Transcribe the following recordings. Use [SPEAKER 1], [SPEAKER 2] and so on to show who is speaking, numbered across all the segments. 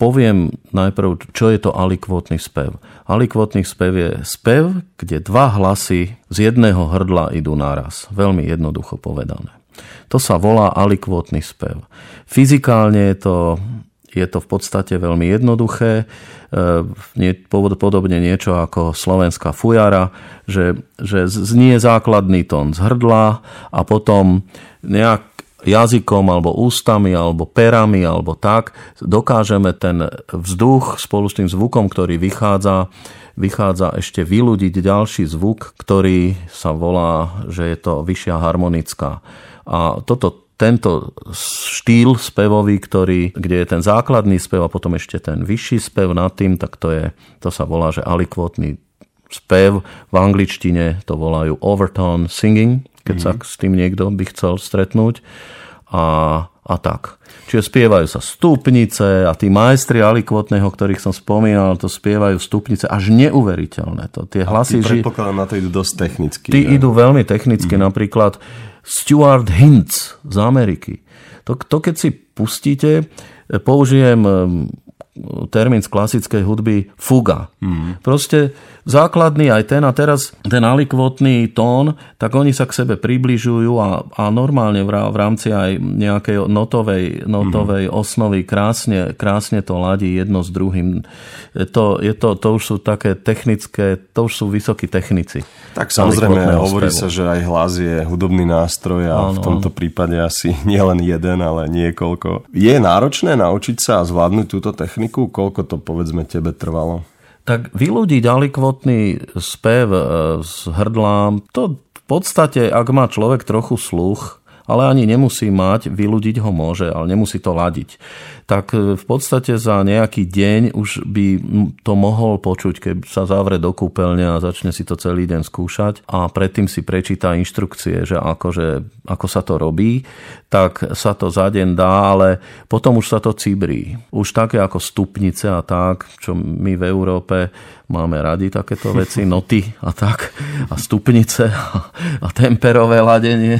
[SPEAKER 1] poviem najprv, čo je to alikvotný spev. Alikvotný spev je spev, kde dva hlasy z jedného hrdla idú naraz. Veľmi jednoducho povedané. To sa volá alikvotný spev. Fyzikálne je to je to v podstate veľmi jednoduché, e, podobne niečo ako slovenská fujara, že, že znie základný tón z hrdla a potom nejak jazykom alebo ústami alebo perami alebo tak dokážeme ten vzduch spolu s tým zvukom, ktorý vychádza, vychádza ešte vyľudiť ďalší zvuk, ktorý sa volá, že je to vyššia harmonická. A toto tento štýl spevový, ktorý, kde je ten základný spev a potom ešte ten vyšší spev nad tým, tak to, je, to sa volá, že alikvotný spev. V angličtine to volajú overtone singing, keď mm-hmm. sa s tým niekto by chcel stretnúť. A, a tak. Čiže spievajú sa stupnice a tí majstri alikvotného, ktorých som spomínal, to spievajú stupnice až neuveriteľné. To, tie hlasy,
[SPEAKER 2] a tí predpokladám, na to idú dosť technicky.
[SPEAKER 1] Tí že? idú veľmi technicky, mm-hmm. napríklad Stuart Hintz z Ameriky. To, to keď si pustíte, použijem termín z klasickej hudby fuga. Mm. Proste základný aj ten a teraz ten alikvotný tón, tak oni sa k sebe približujú a, a normálne v, rámci aj nejakej notovej, notovej mm. osnovy krásne, krásne to ladí jedno s druhým. Je to, je to, to už sú také technické, to už sú vysokí technici.
[SPEAKER 2] Tak samozrejme, hovorí sa, že aj hlas je hudobný nástroj a ano, v tomto prípade asi nie len jeden, ale niekoľko. Je náročné naučiť sa a zvládnuť túto techniku? Koľko to povedzme tebe trvalo?
[SPEAKER 1] tak vyľudiť alikvotný spev e, s hrdlám, to v podstate, ak má človek trochu sluch, ale ani nemusí mať, vyľudiť ho môže, ale nemusí to ladiť tak e, v podstate za nejaký deň už by to mohol počuť, keď sa zavre do kúpeľne a začne si to celý deň skúšať a predtým si prečíta inštrukcie, že akože, ako sa to robí, tak sa to za deň dá, ale potom už sa to cibrí. Už také ako stupnice a tak, čo my v Európe máme radi takéto veci, noty a tak, a stupnice a temperové ladenie,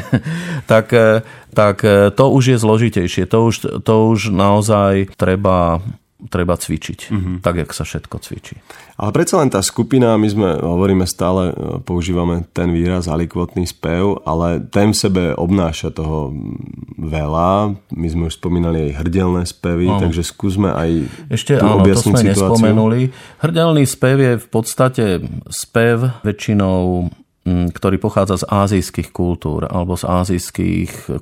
[SPEAKER 1] tak, e, tak e, to už je zložitejšie. To už, to už naozaj treba treba cvičiť, mm-hmm. tak, jak sa všetko cvičí.
[SPEAKER 2] Ale predsa len tá skupina, my sme, hovoríme stále, e, používame ten výraz alikvotný spev, ale ten v sebe obnáša toho veľa. My sme už spomínali aj hrdelné spevy, ano. takže skúsme aj
[SPEAKER 1] Ešte áno, to sme situáciu. nespomenuli. Hrdelný spev je v podstate spev väčšinou ktorý pochádza z ázijských kultúr alebo z ázijských e,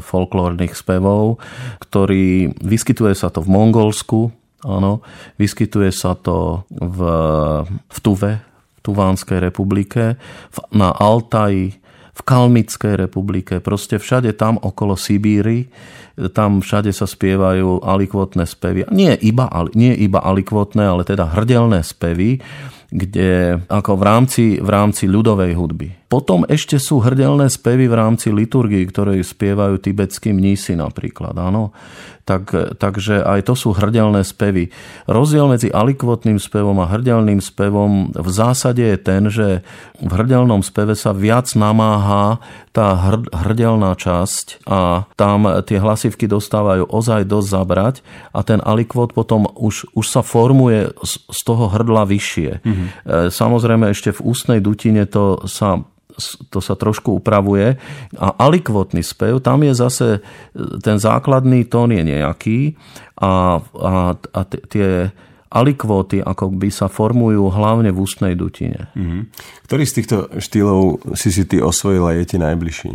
[SPEAKER 1] folklórnych spevov, ktorý vyskytuje sa to v Mongolsku, áno, vyskytuje sa to v, v Tuve, v Tuvánskej republike, v, na Altaji, v Kalmickej republike, proste všade tam okolo Sibíry, tam všade sa spievajú alikvotné spevy. Nie iba, nie iba alikvotné, ale teda hrdelné spevy, kde ako v rámci, v rámci ľudovej hudby. Potom ešte sú hrdelné spevy v rámci liturgii, ktoré spievajú tibetskí mnísi napríklad. Áno. Tak, takže aj to sú hrdelné spevy. Rozdiel medzi alikvotným spevom a hrdelným spevom v zásade je ten, že v hrdelnom speve sa viac namáha tá hrdelná časť a tam tie hlasivky dostávajú ozaj dosť zabrať a ten alikvot potom už, už sa formuje z toho hrdla vyššie. Mm-hmm. Samozrejme ešte v ústnej dutine to sa to sa trošku upravuje. A alikvotný spev, tam je zase, ten základný tón je nejaký a, a, a tie alikvóty ako by sa formujú hlavne v ústnej dutine. Mm-hmm.
[SPEAKER 2] Ktorý z týchto štýlov si si ty osvojil a je ti najbližší?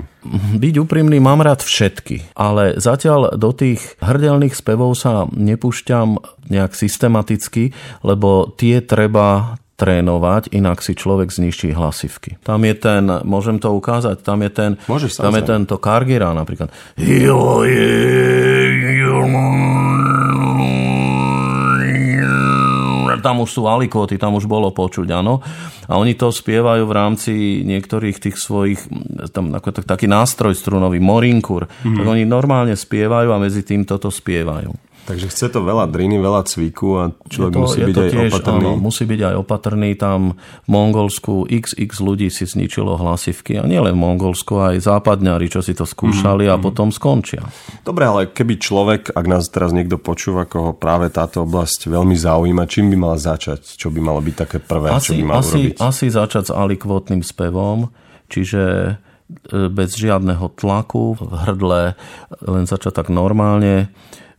[SPEAKER 1] Byť úprimný, mám rád všetky, ale zatiaľ do tých hrdelných spevov sa nepúšťam nejak systematicky, lebo tie treba trénovať, inak si človek zničí hlasivky. Tam je ten, môžem to ukázať, tam je ten,
[SPEAKER 2] Môžeš,
[SPEAKER 1] tam je tento Kargira napríklad. Tam už sú alikvoty, tam už bolo počuť, áno. A oni to spievajú v rámci niektorých tých svojich, tam ako taký nástroj strunový, morinkur. Mm. Tak oni normálne spievajú a medzi tým toto spievajú.
[SPEAKER 2] Takže chce to veľa driny, veľa cviku a človek to, musí byť aj tiež, opatrný. Áno,
[SPEAKER 1] musí byť aj opatrný. Tam v Mongolsku xx ľudí si zničilo hlasivky a nielen v Mongolsku, aj západňari, čo si to skúšali mm, a mm. potom skončia.
[SPEAKER 2] Dobre, ale keby človek, ak nás teraz niekto počúva, koho práve táto oblasť veľmi zaujíma, čím by mal začať? Čo by malo byť také prvé, asi, čo by mal
[SPEAKER 1] asi,
[SPEAKER 2] urobiť?
[SPEAKER 1] Asi začať s alikvotným spevom, čiže bez žiadneho tlaku v hrdle, len začať tak normálne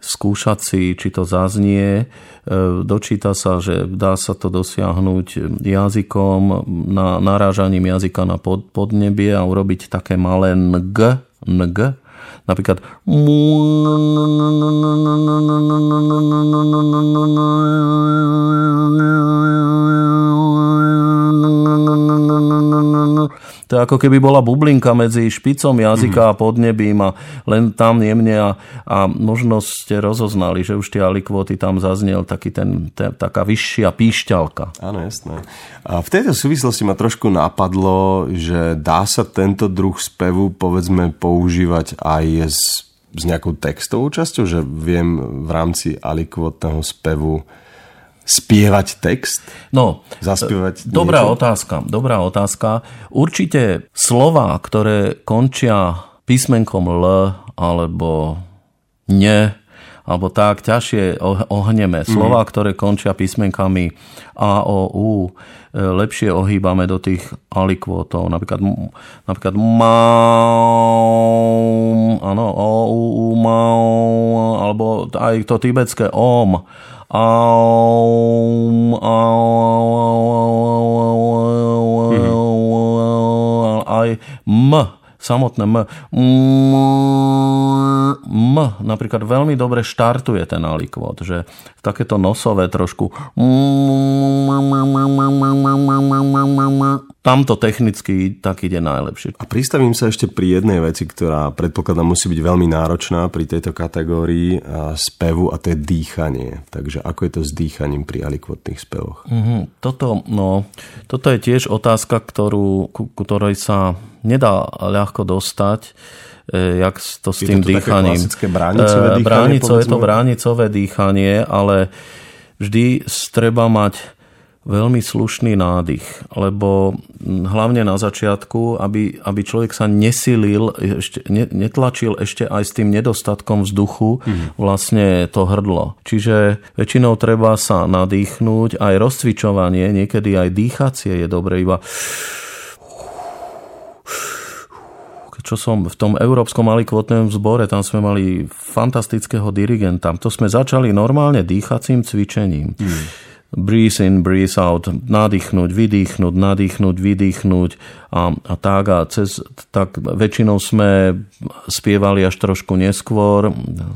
[SPEAKER 1] skúšať si, či to zaznie. E, dočíta sa, že dá sa to dosiahnuť jazykom, na, narážaním jazyka na pod, podnebie a urobiť také malé ng, ng, napríklad to je ako keby bola bublinka medzi špicom jazyka a podnebím a len tam jemne a, a možno ste rozoznali, že už tie alikvóty tam zaznel taký ten, ten, taká vyššia píšťalka.
[SPEAKER 2] Áno, jasné. A v tejto súvislosti ma trošku napadlo, že dá sa tento druh spevu povedzme používať aj s, s nejakou textovou časťou, že viem v rámci alikvotného spevu spievať text?
[SPEAKER 1] No,
[SPEAKER 2] zaspievať
[SPEAKER 1] dobrá niečo? otázka, dobrá otázka. Určite slova, ktoré končia písmenkom L alebo ne, alebo tak ťažšie ohneme. Slova, mm. ktoré končia písmenkami A, O, U, e, lepšie ohýbame do tých alikvotov. Napríklad, napríklad maum, áno, O, U, U, maum, alebo aj to tibetské OM Aum, aj M, samotné M. M napríklad veľmi dobre štartuje ten alikvot, že takéto nosové trošku tamto technicky tak ide najlepšie.
[SPEAKER 2] A pristavím sa ešte pri jednej veci, ktorá predpokladám musí byť veľmi náročná pri tejto kategórii spevu a to je dýchanie. Takže ako je to s dýchaním pri alikvotných spevoch?
[SPEAKER 1] Mm-hmm. Toto, no, toto je tiež otázka, ktorú, ku, ktorej sa nedá ľahko dostať e, jak to s tým
[SPEAKER 2] je to
[SPEAKER 1] dýchaním.
[SPEAKER 2] bránicové
[SPEAKER 1] dýchanie? Bránico, je to bránicové dýchanie, ale vždy treba mať veľmi slušný nádych, lebo hlavne na začiatku, aby, aby človek sa nesilil, ešte, ne, netlačil ešte aj s tým nedostatkom vzduchu mm. vlastne to hrdlo. Čiže väčšinou treba sa nadýchnúť, aj rozcvičovanie, niekedy aj dýchacie je dobre, iba čo som v tom Európskom alikvotnom zbore, tam sme mali fantastického dirigenta. To sme začali normálne dýchacím cvičením. Mm breathe in, breathe out, nadýchnuť, vydýchnuť, nadýchnuť, vydýchnuť a, a tak a cez, tak väčšinou sme spievali až trošku neskôr.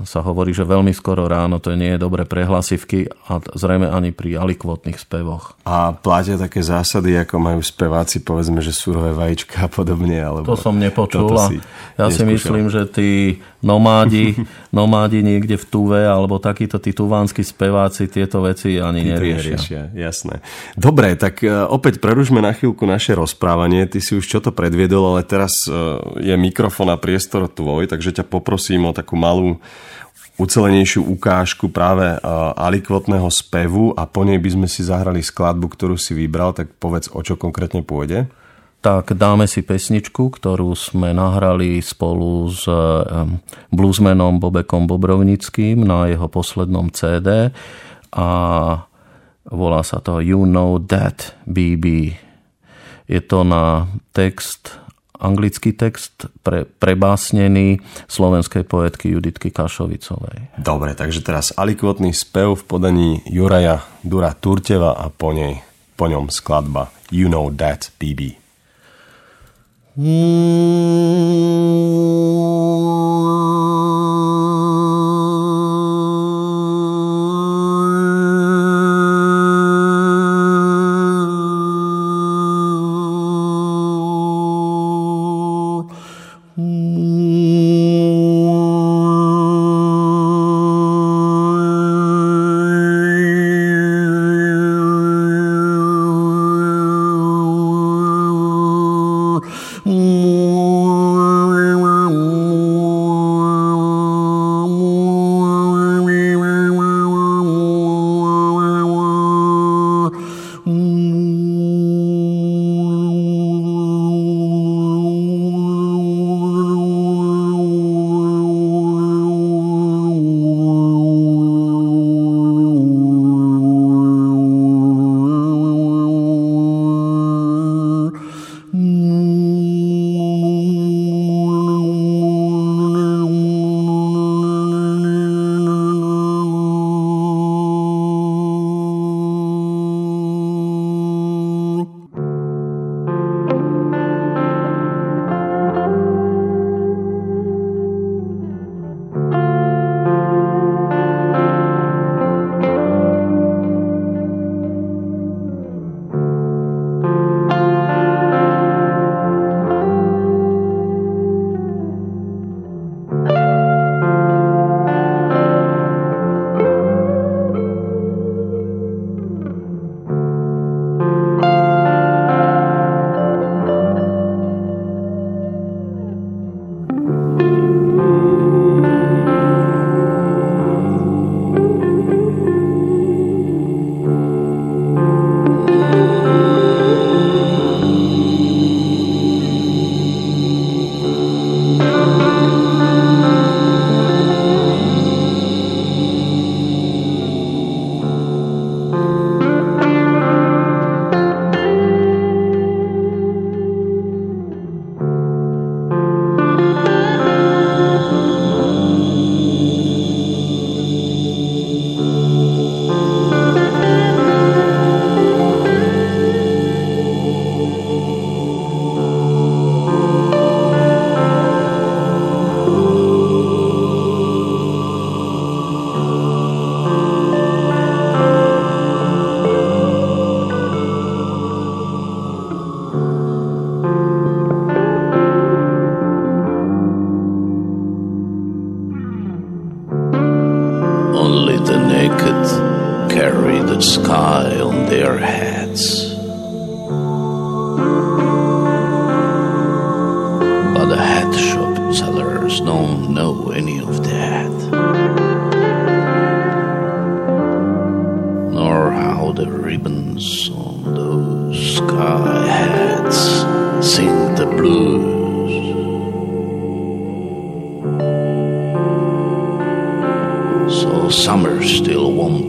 [SPEAKER 1] Sa hovorí, že veľmi skoro ráno to nie je dobre pre hlasivky a zrejme ani pri alikvotných spevoch.
[SPEAKER 2] A platia také zásady, ako majú speváci, povedzme, že surové vajíčka a podobne? Alebo
[SPEAKER 1] to som nepočul. Si ja si myslím, že tí nomádi, nomádi niekde v Tuve alebo takíto tí tuvánsky speváci tieto veci ani neriešia. Neriešia.
[SPEAKER 2] Jasné. Dobre, tak e, opäť prerušme na chvíľku naše rozprávanie. Ty si už čo to predviedol, ale teraz e, je mikrofón a priestor tvoj, takže ťa poprosím o takú malú ucelenejšiu ukážku práve e, alikvotného spevu a po nej by sme si zahrali skladbu, ktorú si vybral, tak povedz, o čo konkrétne pôjde
[SPEAKER 1] tak dáme si pesničku, ktorú sme nahrali spolu s bluesmenom Bobekom Bobrovnickým na jeho poslednom CD a volá sa to You Know That BB. Je to na text anglický text pre, prebásnený slovenskej poetky Juditky Kašovicovej.
[SPEAKER 2] Dobre, takže teraz alikvotný spev v podaní Juraja Dura Turteva a po, nej, po ňom skladba You Know That BB.
[SPEAKER 3] velvet on those sky hats sing the blues. So summer's still one